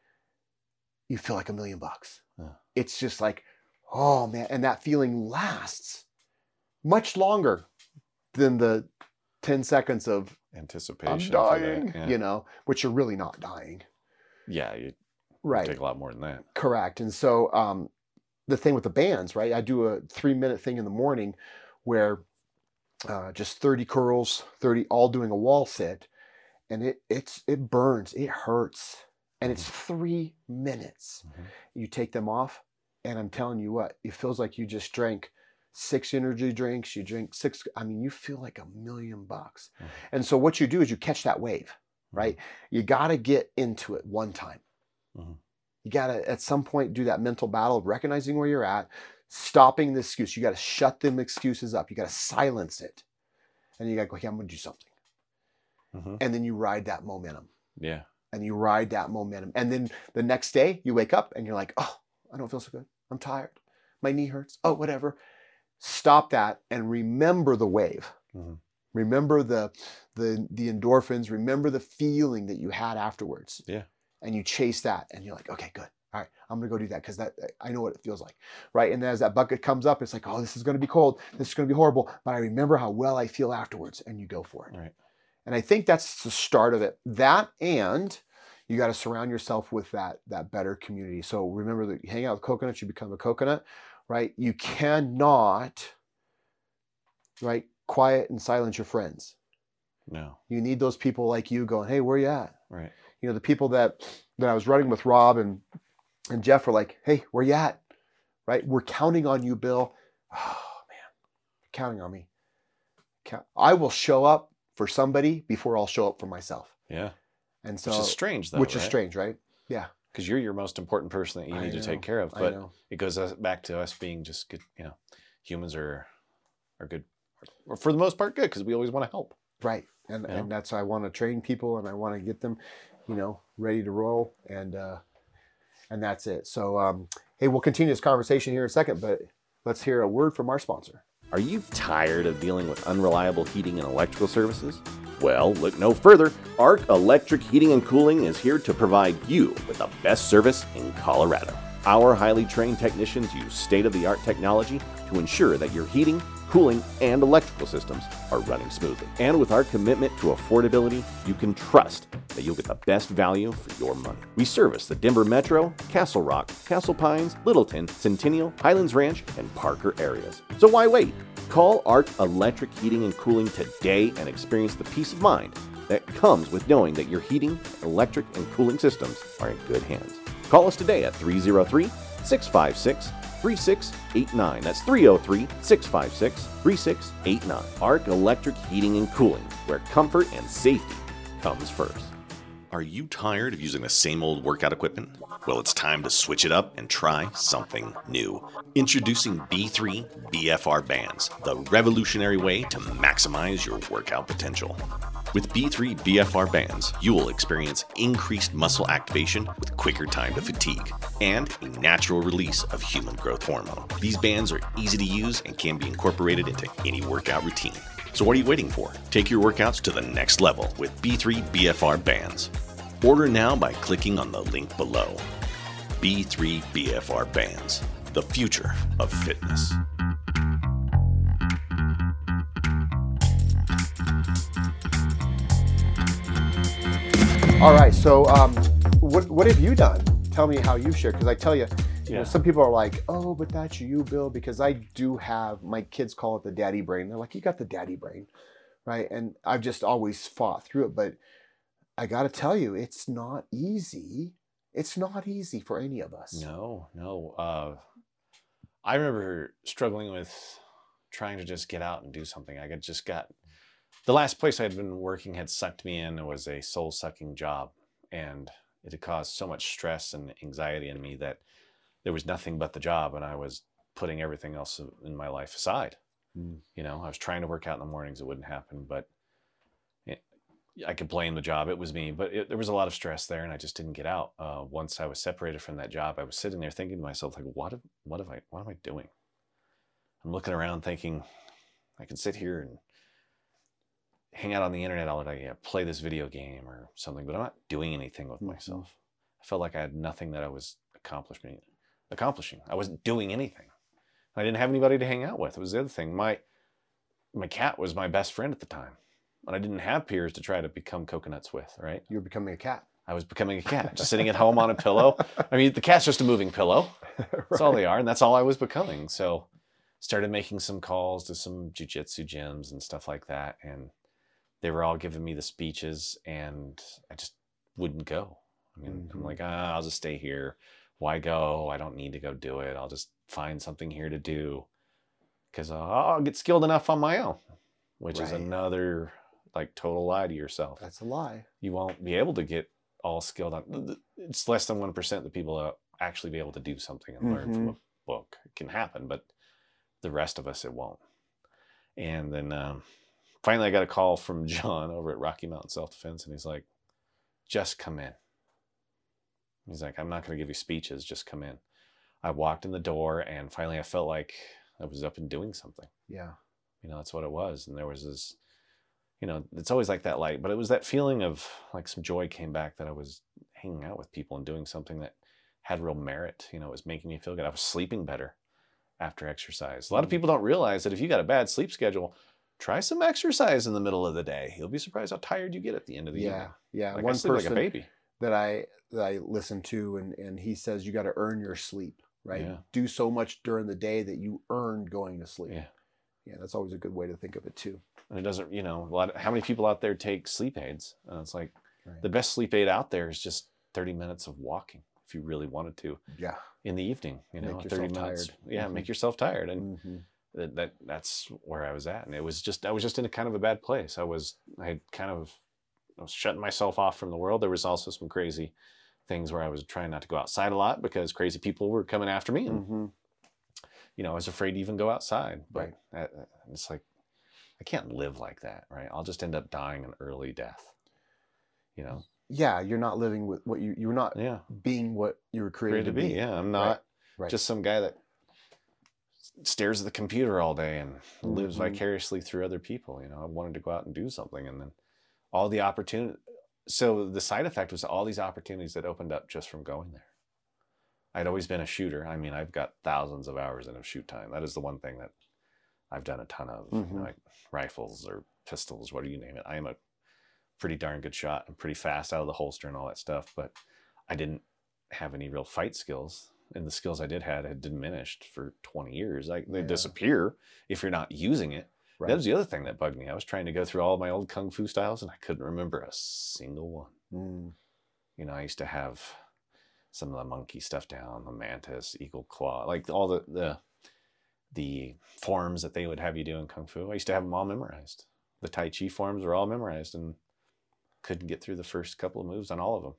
you feel like a million bucks.
Yeah.
It's just like, oh man, and that feeling lasts much longer than the 10 seconds of
Anticipation. for
dying.
Yeah.
you know, which you're really not dying.
yeah, you
Right.
take a lot more than that.
Correct. And so um, the thing with the bands, right? I do a three minute thing in the morning where uh, just 30 curls, 30, all doing a wall sit. And it it's it burns, it hurts. And it's three minutes.
Mhm.
You take them off, and I'm telling you what, it feels like you just drank six energy drinks. You drink six, I mean, you feel like a million bucks.
Mhm.
And so what you do is you catch that wave, right? You got to get into it one time.
Mhm.
You got to, at some point, do that mental battle of recognizing where you're at, stopping the excuse. You got to shut them excuses up. You got to silence it. And you got to go, okay, I'm going to do something.
Mhm.
And then you ride that momentum
Yeah.
and you ride that momentum. And then the next day you wake up and you're like, oh, I don't feel so good. I'm tired. My knee hurts. Oh, whatever. Stop that and remember the wave.
Mhm.
Remember the the the endorphins. Remember the feeling that you had afterwards.
Yeah.
And you chase that, and you're like, okay, good. All right, I'm gonna go do that because that I know what it feels like, right? And then as that bucket comes up, it's like, oh, this is gonna be cold. This is gonna be horrible. But I remember how well I feel afterwards, and you go for it.
Right.
And I think that's the start of it. That and you got to surround yourself with that that better community. So remember that you hang out with coconuts, you become a coconut, right? You cannot, right, quiet and silence your friends.
No.
You need those people like you going, hey, where you at?
Right.
You know, the people that that I was running with Rob and and Jeff were like, hey, where you at? Right? We're counting on you, Bill. Oh man, counting on me. I will show up for somebody before I'll show up for myself.
Yeah.
And so
Which is strange, though.
which is strange, right?
Because you're your most important person that you
I
need to take care of. But it goes back to us being just good. You know, humans are are good, or for the most part, good because we always want to help.
Right. And
Yeah.
and that's I want to train people and I want to get them, you know, ready to roll and uh and that's it. So um hey, we'll continue this conversation here in a second, but let's hear a word from our sponsor.
Are you tired of dealing with unreliable heating and electrical services? Well, look no further. Ark Electric Heating and Cooling is here to provide you with the best service in Colorado. Our highly trained technicians use state of the art technology to ensure that your heating, cooling, and electrical systems are running smoothly. And with our commitment to affordability, you can trust that you'll get the best value for your money. We service the Denver Metro, Castle Rock, Castle Pines, Littleton, Centennial, Highlands Ranch, and Parker areas. So why wait? Call Ark Electric Heating and Cooling today and experience the peace of mind that comes with knowing that your heating, electric, and cooling systems are in good hands. Call us today at 303 656 3689. That's 303 656 3689. Ark Electric Heating and Cooling, where comfort and safety comes first.
Are you tired of using the same old workout equipment? Well, it's time to switch it up and try something new. Introducing B3 BFR bands, the revolutionary way to maximize your workout potential. With B3 BFR bands, you will experience increased muscle activation with quicker time to fatigue and a natural release of human growth hormone. These bands are easy to use and can be incorporated into any workout routine. So, what are you waiting for? Take your workouts to the next level with B3 BFR bands. Order now by clicking on the link below. B3 BFR bands, the future of fitness.
All right. So um what what have you done? Tell me how you've shared because I tell you, you know, some people are like, "Oh, but that's you, Bill," because I do have my kids call it the daddy brain. They're like, "You got the daddy brain." Right? And I've just always fought through it, but I got to tell you, it's not easy. It's not easy for any of us.
No, no. Uh, I remember struggling with trying to just get out and do something. I got just got the last place I had been working had sucked me in. It was a soul sucking job, and it had caused so much stress and anxiety in me that there was nothing but the job, and I was putting everything else in my life aside.
Mm.
You know, I was trying to work out in the mornings; it wouldn't happen, but. it- I could blame the job; it was me. But it, there was a lot of stress there, and I just didn't get out. Uh, once I was separated from that job, I was sitting there thinking to myself, like, what, have, what have I, what am I doing? I'm looking around, thinking, I can sit here and hang out on the internet all day, yeah, play this video game or something, but I'm not doing anything with
Mhm.
myself. I felt like I had nothing that I was accomplishing. Accomplishing. I wasn't doing anything. I didn't have anybody to hang out with. It was the other thing. My my cat was my best friend at the time, and I didn't have peers to try to become coconuts with. Right?
You're becoming a cat.
I was becoming a cat, just sitting at home on a pillow. I mean, the cat's just a moving pillow. That's all they are, and that's all I was becoming. So, started making some calls to some jujitsu gyms and stuff like that, and they were all giving me the speeches, and I just wouldn't go. I mean, I'm
Mhm.
like, ah, I'll just stay here. Why go? I don't need to go do it. I'll just find something here to do because I'll get skilled enough on my own, which is another like total lie to yourself
That's a lie.
you won't be able to get all skilled on. It's less than one percent of the people uh, actually be able to do something and learn from a book. It can happen, but the rest of us it won't. And then um, finally, I got a call from John over at Rocky Mountain Self Defense, and he's like, "Just come in." He's like, "I'm not going to give you speeches. Just come in." I walked in the door, and finally, I felt like I was up and doing something.
Yeah.
You know, that's what it was. And there was this, you know, it's always like that light, but it was that feeling of like some joy came back that I was hanging out with people and doing something that had real merit. You know, it was making me feel good. I was sleeping better after exercise. A lot of
Mm.
people don't realize that if you got a bad sleep schedule, try some exercise in the middle of the day. You'll be surprised how tired you get at the end of the
Yeah.
evening.
Yeah.
Like I
One
sleep like a baby.
That I that I listen to and and he says you got to earn your sleep, right?
Yeah.
Do so much during the day that you earn going to sleep.
Yeah.
Yeah, that's always a good way to think of it too.
And it doesn't, you know, a lot of, how many people out there take sleep aids? And it's like
Right.
the best sleep aid out there is just 30 minutes of walking if you really wanted to.
Yeah.
in the evening, you know, 30 minutes.
tired.
Yeah,
Mhm.
make yourself tired. And
hmm
that, that that's where I was at. And it was just I was just in a kind of a bad place. I was I had kind of I was shutting myself off from the world. There was also some crazy things where I was trying not to go outside a lot because crazy people were coming after me and
hmm
you know, I was afraid to even go outside. But
Right.
that- it's like I can't live like that, right? I'll just end up dying an early death. You know.
Yeah, you're not living with what you you're not
Yeah.
being what you were created,
Created to be. Yeah, I'm not
Right.
just some guy that stares at the computer all day and lives
Mhm.
vicariously through other people. You know, I wanted to go out and do something, and then all the opportunity. So the side effect was all these opportunities that opened up just from going there. I'd always been a shooter. I mean, I've got thousands of hours in of shoot time. That is the one thing that I've done a ton of, you
Mhm.
know, like rifles or pistols, what do you name it. I am a pretty darn good shot and pretty fast out of the holster and all that stuff, but I didn't have any real fight skills. And the skills I did had had diminished for 20 years. Like they
Yeah.
disappear if you're not using it.
Right.
That was the other thing that bugged me. I was trying to go through all my old kung fu styles and I couldn't remember a single one.
Mm.
You know, I used to have some of the monkey stuff down, the mantis, eagle claw, like all the the the forms that they would have you do in kung fu. I used to have them all memorized. The tai chi forms were all memorized and couldn't get through the first couple of moves on all of them.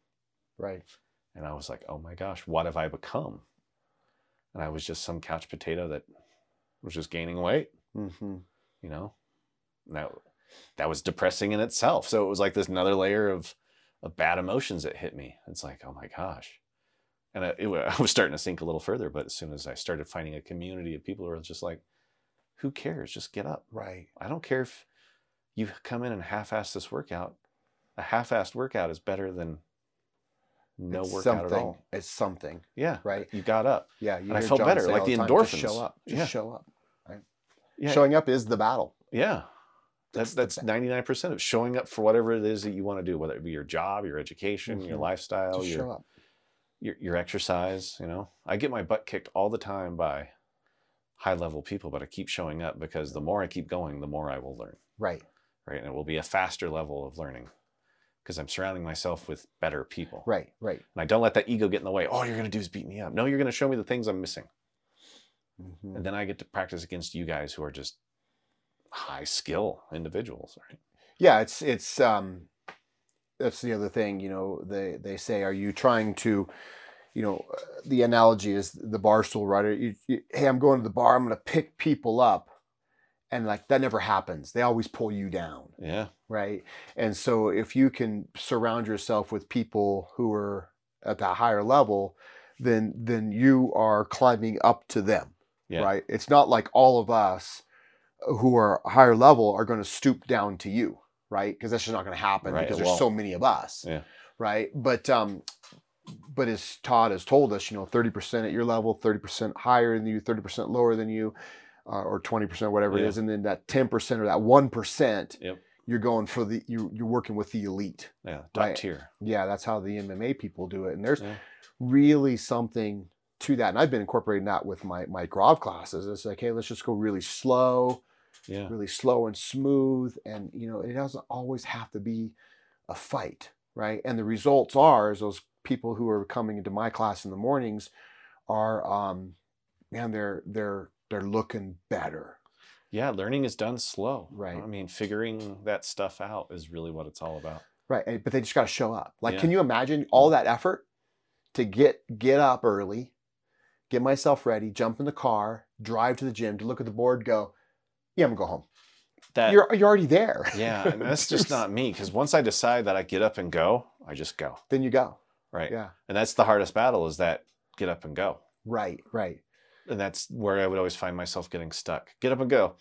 Right.
And I was like, oh my gosh, what have I become? And I was just some couch potato that was just gaining weight,
hmm
you know? That that was depressing in itself. So it was like this another layer of of bad emotions that hit me. It's like, oh my gosh. And I, it, I was starting to sink a little further, but as soon as I started finding a community of people who were just like, who cares? Just get up.
Right.
I don't care if you come in and half-ass this workout. A half-assed workout is better than no
it's
workout
something.
at all.
It's something.
Yeah,
Right.
You got up.
Yeah. You
And I felt
John
better, like
all
the
time, Just show up. Just
Yeah.
show up.
Yeah,
Showing up is the battle.
yeah. That's
That's
that's
the ba-
ninety nine percent of showing up for whatever it is that you want to do, whether it be your job, your education, your
Mhm.
lifestyle,
Just
your,
show up.
your your exercise. You know, I get my butt kicked all the time by high level people, but I keep showing up because the more I keep going, the more I will learn.
Right.
Right, and it will be a faster level of learning because I'm surrounding myself with better people.
Right. Right.
and I don't let that ego get in the way. All you're going to do is beat me up. No, you're going to show me the things I'm missing.
Mhm.
and then I get to practice against you guys who are just high skill individuals, right?
yeah it's it's um that's the other thing you know they they say are you trying to you know uh, the analogy is the bar stool rider. You, you, hey i'm going to the bar i'm going to pick people up and like that never happens. They always pull you down.
Yeah,
right? And so if you can surround yourself with people who are at that higher level then then you are climbing up to them
Yeah.
right it's not like all of us who are higher level are going to stoop down to you right because that's just not going to happen
Right,
because
it
there's so many of us
Yeah.
right but um but as todd has told us you know 30% at your level 30% higher than you 30% lower than you uh, or 20% whatever it
Yeah.
is and then that 10% or that 1%
Yep.
you're going for the you, you're working with the elite
yeah, top
Right.
tier.
yeah that's how the mma people do it and there's
Yeah.
really something to that and i've been incorporating that with my my Krav classes it's like hey let's just go really slow
Yeah,
really slow and smooth and you know it doesn't always have to be a fight right and the results are is those people who are coming into my class in the mornings are um man they're they're they're looking better
yeah. Learning is done slow.
Right.
I mean, figuring that stuff out is really what it's all about.
Right. But they just got to show up. Like,
Yeah.
can you imagine all that effort to get get up early, get myself ready, jump in the car, drive to the gym, to look at the board, go, yeah, I'm gonna go home.
That
you're you're already there.
yeah, and that's just not me because once I decide that I get up and go, I just go.
Then you go.
Right.
Yeah.
And that's the hardest battle is that get up and go.
Right. Right.
And that's where I would always find myself getting stuck. Get up and go.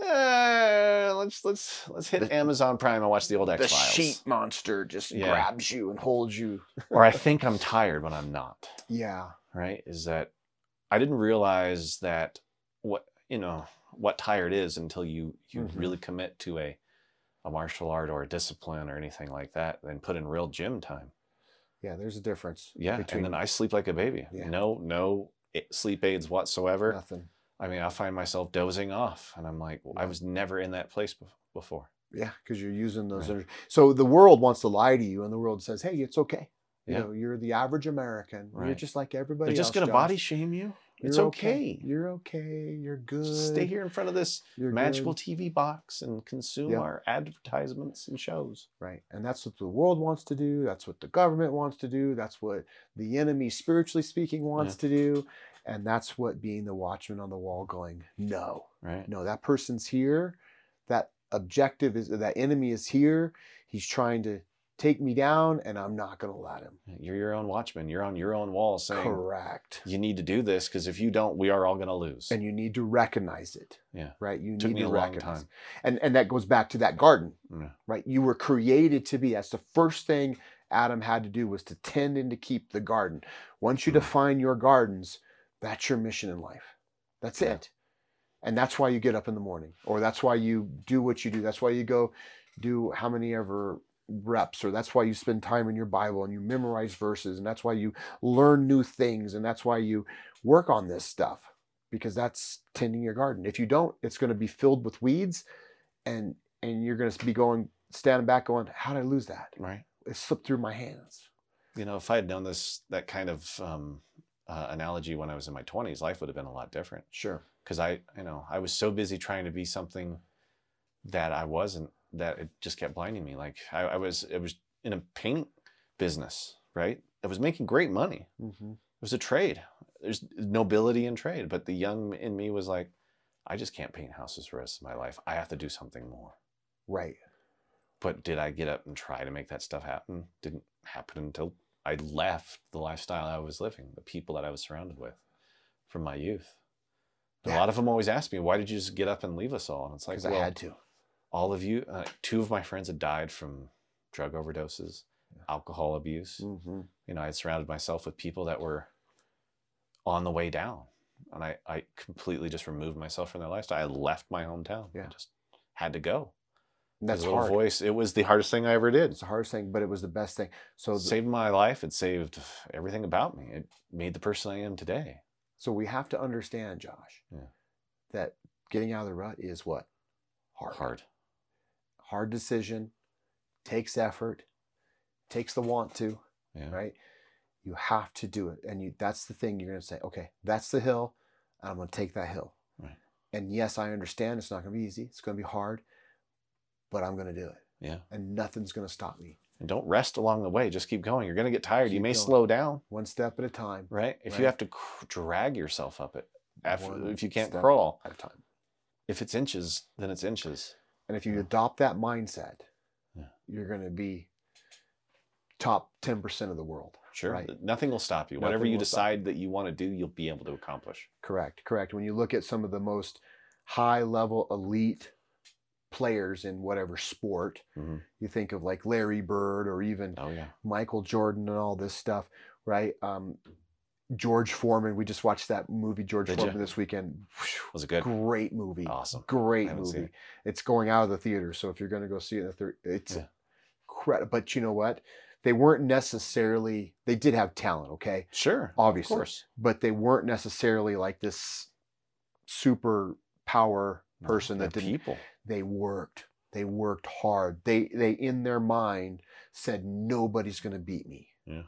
Nah, let's let's let's hit
The-
Amazon Prime and watch the old X Files.
The sheet monster just
Yeah.
grabs you and holds you.
or I think I'm tired when I'm not.
Yeah.
Right? Is that I didn't realize that what you know what tired is until you you
Mhm.
really commit to a a martial art or a discipline or anything like that, then put in real gym time.
Yeah. There's a difference.
Yeah,
Between
and then I sleep like a baby.
Yeah.
No, no sleep aids whatsoever.
nothing.
I mean, I find myself dozing off, and I'm like, I was never in that place bef- before.
Yeah, because you're using those.
Right.
energy. So the world wants to lie to you, and the world says, "Hey, it's okay. You
Yeah.
know, you're the average American. You're just like everybody
They're just gonna body shame you. It's
You're
okay.
You're okay. You're good.
Just stay here in front of this
You're
magical
good.
TV box and consume
Yeah.
our advertisements and shows.
Right. And that's what the world wants to do. That's what the government wants to do. That's what the enemy, spiritually speaking, wants to do. And that's what being the watchman on the wall going, no,
Right?
no, that person's here. That objective is that enemy is here. He's trying to take me down, and I'm not going to let him.
You're your own watchman. You're on your own wall saying
Correct.
you need to do this because if you don't, we are all going to lose.
And you need to recognize it.
Yeah.
Right. You
Took
need
me
to
a long
recognize
time.
it. And and that goes back to that garden.
Yeah.
right? You were created to be. That's the first thing Adam had to do was to tend and to keep the garden. Once you
Mhm.
define your gardens, that's your mission in life. That's
Yeah.
it. And that's why you get up in the morning, or that's why you do what you do. That's why you go do how many ever reps, or that's why you spend time in your Bible and you memorize verses, and that's why you learn new things, and that's why you work on this stuff because that's tending your garden. If you don't, it's going to be filled with weeds, and and you're going to be going standing back going, how did I lose that?
Right.
It slipped through my hands.
You know, if I had known this, that kind of um, uh, analogy when I was in my 20s, life would have been a lot different.
Sure.
because I, you know, I was so busy trying to be something that I wasn't that it just kept blinding me. Like I, I was, it was in a paint business, right? I was making great money.
Mm-hmm.
It was a trade. There's nobility in trade, but the young in me was like, I just can't paint houses for the rest of my life. I have to do something more.
Right.
But did I get up and try to make that stuff happen? Didn't happen until I left the lifestyle I was living, the people that I was surrounded with from my youth. A
Yeah.
lot of them always ask me, why did you just get up and leave us all? And it's like,
Because I had to.
all of you, uh, two of my friends had died from drug overdoses,
Yeah.
alcohol abuse.
Mm-hmm.
You know, I had surrounded myself with people that were on the way down. And I, I completely just removed myself from their lifestyle. I left my hometown. I
Yeah.
just had to go.
That's hard.
voice. It was the hardest thing I ever did.
It's the hardest thing, but it was the best thing. So, the,
saved my life. It saved everything about me. It made the person I am today.
so we have to understand, Josh,
Yeah.
that getting out of the rut is what hard.
Hard.
Hard decision, takes effort, takes the want to.
Yeah.
right? You have to do it. And you that's the thing you're gonna say, okay, that's the hill, and I'm gonna take that hill.
Right.
And yes, I understand it's not gonna be easy, it's gonna be hard, but I'm gonna do it.
Yeah.
And nothing's gonna stop me.
And don't rest along the way. Just keep going. You're going to get tired. you may
going.
slow down,
One step at a time.
right? If
Right.
you have to drag yourself up it, after,
One
if you can't crawl,
At a time.
if it's inches, then it's inches.
And if you
Yeah.
adopt that mindset,
Yeah.
you're gonna be top 10% of the world.
Sure.
Right.
Nothing will stop you. Whatever you decide that you want to do, you'll be able to accomplish.
Correct, correct. When you look at some of the most high level elite players in whatever sport,
Mhm.
you think of like Larry Bird or even
Oh, yeah.
Michael Jordan and all this stuff, right? Um, George Foreman. We just watched that movie, George
Did?
Foreman, this weekend.
Was it good?
Great movie.
Awesome.
Great movie. It's going out of the theater, so if you're going to go see it in the theater, it's
Yeah.
incredible. But you know what? They weren't necessarily. They did have talent, okay,
Sure.
obviously,
Of course.
but they weren't necessarily like this super power person
they're
that didn't
people.
They worked they worked hard they they in their mind said nobody's going to beat me
Yeah.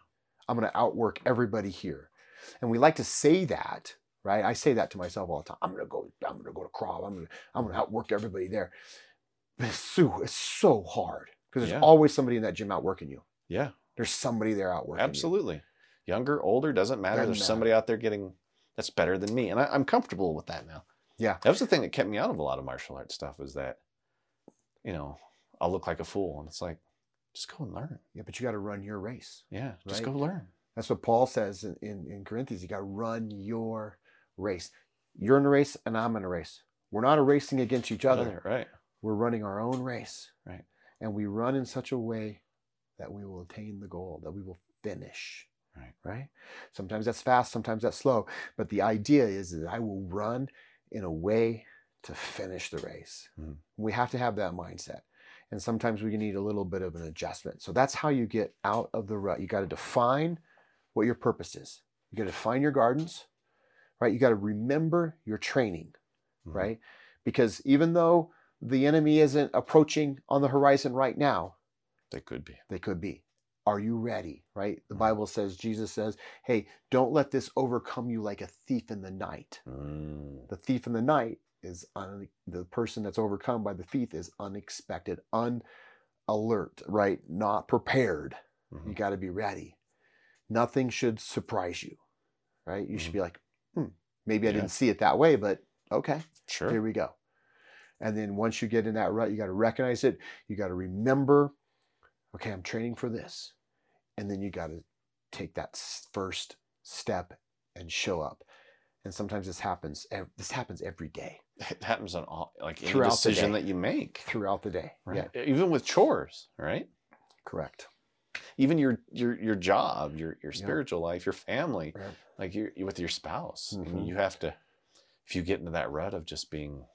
i'm going to outwork everybody here and we like to say that right i say that to myself all the time i'm going to go i'm going to go to Krav i'm going to i'm going to outwork everybody there but it's so it's so hard because there's
Yeah.
always somebody in that gym outworking you.
Yeah,
There's somebody there outworking you.
absolutely. Younger, older, doesn't matter.
Doesn't
There's
matter.
somebody out there getting that's better than me, and I, I'm comfortable with that now.
Yeah.
that was the thing that kept me out of a lot of martial arts stuff. Was that, you know, I'll look like a fool, and it's like, just go and learn.
Yeah, but you got to run your race.
Yeah, just go learn.
That's what Paul says in, in, in Corinthians. You got to run your race. You're in a race and I'm in a race. We're not racing against each other.
right?
We're running our own race.
Right.
And we run in such a way that we will attain the goal, that we will finish.
Right.
Right. Sometimes that's fast, sometimes that's slow. But the idea is that I will run in a way to finish the race.
Mhm.
We have to have that mindset. And sometimes we need a little bit of an adjustment. So that's how you get out of the rut. You got to define what your purpose is. You got to define your gardens, right? You got to remember your training
Mhm.
right? Because even though the enemy isn't approaching on the horizon right now,
They could be.
they could be. Are you ready? Right? The
Mhm.
Bible says, Jesus says, hey, don't let this overcome you like a thief in the night.
Mm,
The thief in the night is un- the person that's overcome by the thief is unexpected, unalert, right? Not prepared. You
mhm.
got to be ready. Nothing should surprise you, right? You should be like, hmm, maybe I
Mm-hmm. Yeah.
didn't see it that way, but okay.
Sure.
Here we go. And then once you get in that rut, you got to recognize it. You got to remember, okay, I'm training for this. And then you got to take that first step and show up. And sometimes this happens. This happens every day
It happens on all like any
Throughout the
decision that you make.
throughout the day.
Right.
Yeah,
Even with chores, right?
correct.
Even your your your job, your your
Yeah.
spiritual life, your family, like you're, you with your spouse. I mean,
Mhm.
you have to if you get into that rut of just being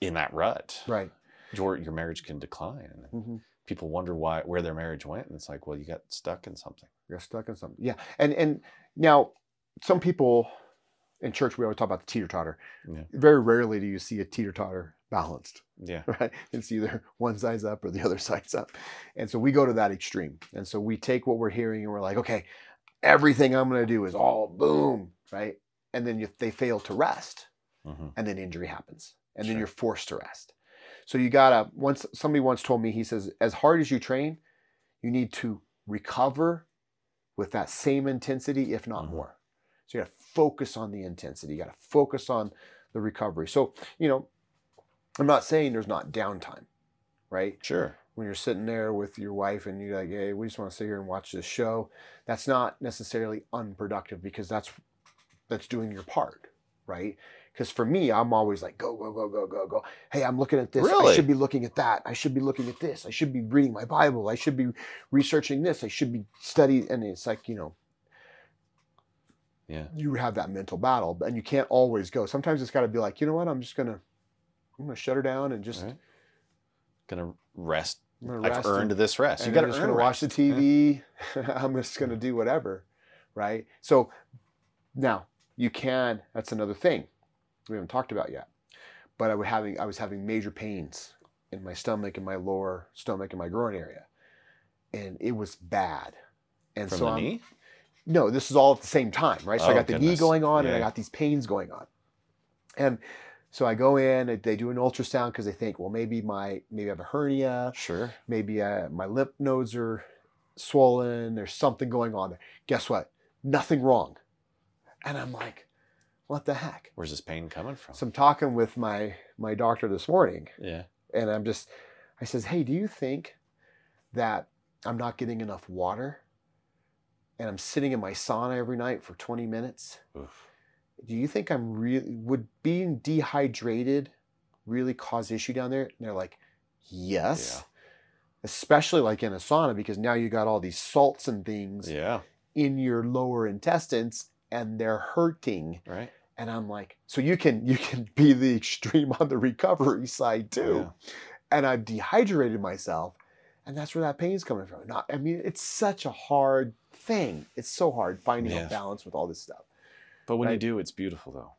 in that rut,
Right.
Your your marriage can decline. And
hmm
people wonder why where their marriage went. And it's like, well, you got stuck in something.
You're stuck in something. Yeah. And and now some people in church we always talk about the teeter totter.
Yeah.
Very rarely do you see a teeter totter balanced.
Yeah.
right? It's either one side's up or the other side's up. And so we go to that extreme. And so we take what we're hearing and we're like, okay, everything I'm going to do is all boom, right? And then if they fail to rest,
hmm
and then injury happens, and then you're forced to rest. So you gotta. Once somebody once told me, he says, as hard as you train, you need to recover with that same intensity, if not
Mhm.
more. So you gotta focus on the intensity. You gotta focus on the recovery. So you know, I'm not saying there's not downtime, right?
Sure.
when you're sitting there with your wife and you're like, hey, we just want to sit here and watch this show, that's not necessarily unproductive because that's that's doing your part, right? Because for me, I'm always like, go, go, go, go, go, go. Hey, I'm looking at this. I should be looking at that. I should be looking at this. I should be reading my Bible. I should be researching this. I should be studying. And it's like, you know,
Yeah.
you have that mental battle, and you can't always go. Sometimes it's got to be like, you know what? I'm just gonna, I'm gonna shut her down and just
Right. Gonna rest.
I'm gonna
I've
rest
earned
and-
this rest. You got
I'm
to
just gonna watch the
rest. Yeah.
TV. I'm just gonna do whatever, right? So now you can. That's another thing we haven't talked about yet. But I was having I was having major pains in my stomach, in my lower stomach, in my groin area, and it was bad. And
From
so
the
I'm,
knee.
no, this is all at the same time, right? So I
Oh,
got the knee going on, and I got these pains going on, and so I go in. They do an ultrasound because they think, well, maybe my maybe I have a hernia
Sure.
maybe uh, my lymph nodes are swollen. There's something going on there. Guess what? Nothing wrong. And I'm like, what the heck?
Where's this pain coming from?
So I'm talking with my my doctor this morning,
yeah.
and I'm just, I says, hey, do you think that I'm not getting enough water? And I'm sitting in my sauna every night for 20 minutes.
Oof.
Do you think I'm really would being dehydrated really cause issue down there? And they're like, yes. Especially like in a sauna because now you got all these salts and things
Yeah.
in your lower intestines and they're hurting.
Right.
And I'm like, so you can you can be the extreme on the recovery side too. And I've dehydrated myself, and that's where that pain's coming from. Not, I mean, it's such a hard thing. It's so hard finding
Yeah.
a balance with all this stuff.
But when you do, it's beautiful though.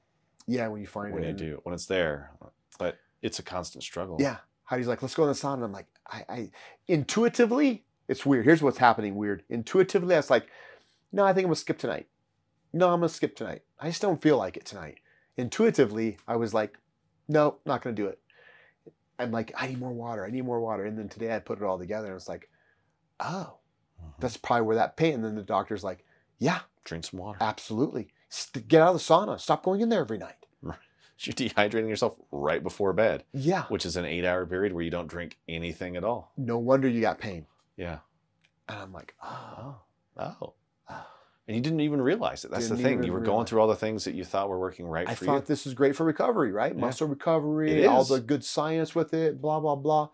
Yeah, when you find
When
it.
you
and-
do, when it's there, but it's a constant struggle.
Yeah. Heidi's like, let's go in the sauna. I'm like, I, I intuitively, it's weird. Here's what's happening weird. Intuitively, I was like, no, I think I'm gonna skip tonight. No, I'm gonna skip tonight. I just don't feel like it tonight. Intuitively, I was like, no, not gonna do it. I'm like, I need more water. I need more water. And then today I put it all together and it's like, oh,
Mhm.
that's probably where that pain. And then the doctor's like, yeah,
Drink some water.
absolutely. Get out of the sauna. Stop going in there every night.
You're dehydrating yourself right before bed,
Yeah.
which is an eight hour period where you don't drink anything at all.
No wonder you got pain.
Yeah.
And I'm like, oh,
Oh. And you didn't even realize it. That's
Didn't
the thing. You were going
realize.
through all the things that you thought were working right
I
for
thought
you.
this is great for recovery, right?
Yeah.
Muscle recovery, all the good science with it, blah, blah, blah.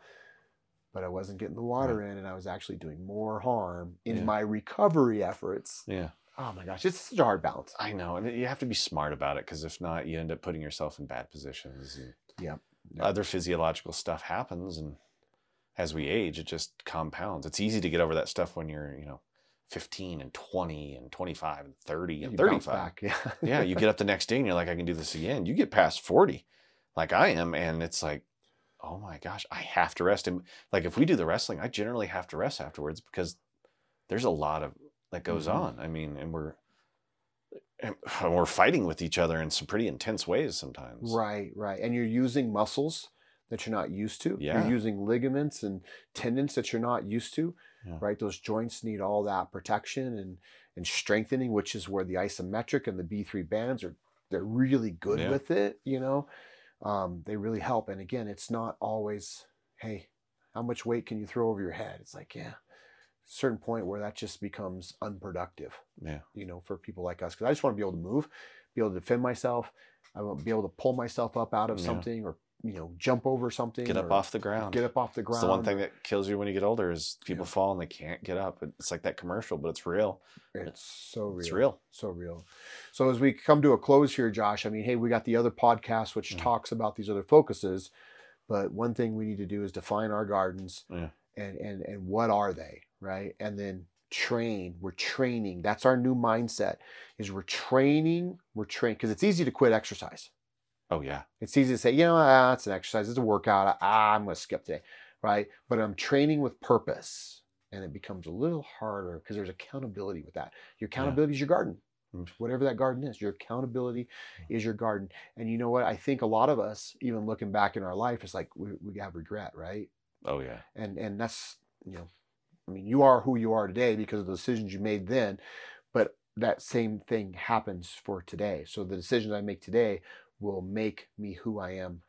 But I wasn't getting the water in and I was actually doing more harm in
Yeah.
my recovery efforts.
Yeah.
Oh my gosh, it's such a hard balance.
I know. And you have to be smart about it because if not, you end up putting yourself in bad positions. And
Yep. Yep.
Other physiological stuff happens. And as we age, it just compounds. It's easy to get over that stuff when you're, you know, 15 and 20 and 25 and 30 and
You
35.
back. Yeah.
yeah, you get up the next day and you're like, I can do this again. You get past 40, like I am, and it's like, oh my gosh, I have to rest. And like if we do the wrestling, I generally have to rest afterwards because there's a lot of that goes
Mhm.
on. I mean, and we're and we're fighting with each other in some pretty intense ways sometimes.
Right, right. And you're using muscles that you're not used to.
Yeah.
You're using ligaments and tendons that you're not used to.
Yeah.
Right. Those joints need all that protection and and strengthening, which is where the isometric and the B3 bands are they're really good
Yeah.
with it, you know. Um, they really help. And again, it's not always, hey, how much weight can you throw over your head? It's like, yeah, certain point where that just becomes unproductive
Yeah.
you know, for people like us. Because I just want to be able to move, be able to defend myself. I want to be able to pull myself up out of
Yeah.
something or, you know, jump over something.
Get up off the ground.
Get up off the
It's
ground.
the one thing that kills you when you get older is people
Yeah.
fall and they can't get up. It's like that commercial, but it's real.
It's so real.
It's real.
So real. So as we come to a close here, Josh, I mean, hey, we got the other podcast which
Mhm.
talks about these other focuses, but one thing we need to do is define our gardens
Yeah.
and and and what are they, right? And then train. We're training. That's our new mindset. Is we're training. We're training because it's easy to quit exercise.
Oh yeah.
It's easy to say, you know, ah, it's an exercise, it's a workout. Ah, I'm going to skip today, right? But I'm training with purpose, and it becomes a little harder because there's accountability with that. Your accountability is your garden,
Mm.
whatever that garden is. Your accountability is your garden. And you know what? I think a lot of us, even looking back in our life, it's like we, we have regret, right?
Oh yeah.
And and that's you know, I mean, you are who you are today because of the decisions you made then, but that same thing happens for today. So the decisions I make today will make me who I am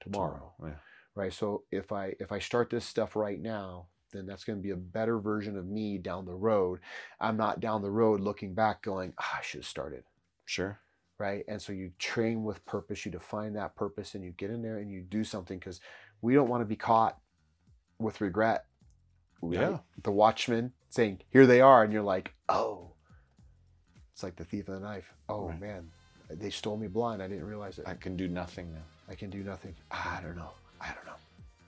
tomorrow,
Yeah.
right? So if I if I start this stuff right now, then that's going to be a better version of me down the road. I'm not down the road looking back going, ah, I should have started,
Sure.
right? And so you train with purpose, you define that purpose, and you get in there and you do something because we don't want to be caught with regret. right?
Yeah.
The watchman saying, "Here they are," and you're like, "Oh." It's like the thief of the knife. Oh
Right.
man, they stole me blind. I didn't realize it.
I can do nothing now.
I can do nothing. I don't know. I don't know.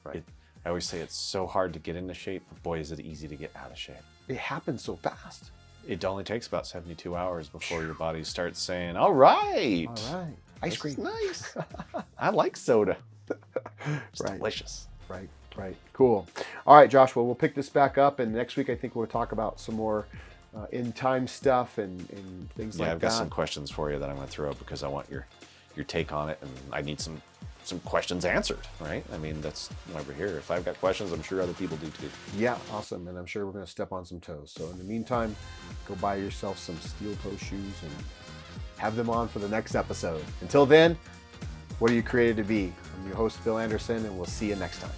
Right.
It- I always say it's so hard to get into shape, but boy, is it easy to get out of shape.
It happens so fast.
It only takes about 72 hours before your body starts saying, All right.
All right. Ice cream.
nice. I like soda. It's
Right.
delicious.
Right. Right. Cool. All right, Joshua. We'll pick this back up, and next week I think we'll talk about some more uh, in time stuff and, and things
Yeah,
like that.
Yeah, I've got
that.
some questions for you that I'm going to throw up because I want your your take on it, and I need some some questions answered. Right? I mean, that's why we're here. If I've got questions, I'm sure other people do too.
Yeah, awesome. And I'm sure we're going to step on some toes. So in the meantime, go buy yourself some steel toe shoes and have them on for the next episode. Until then, what are you created to be? I'm your host, Bill Anderson, and we'll see you next time.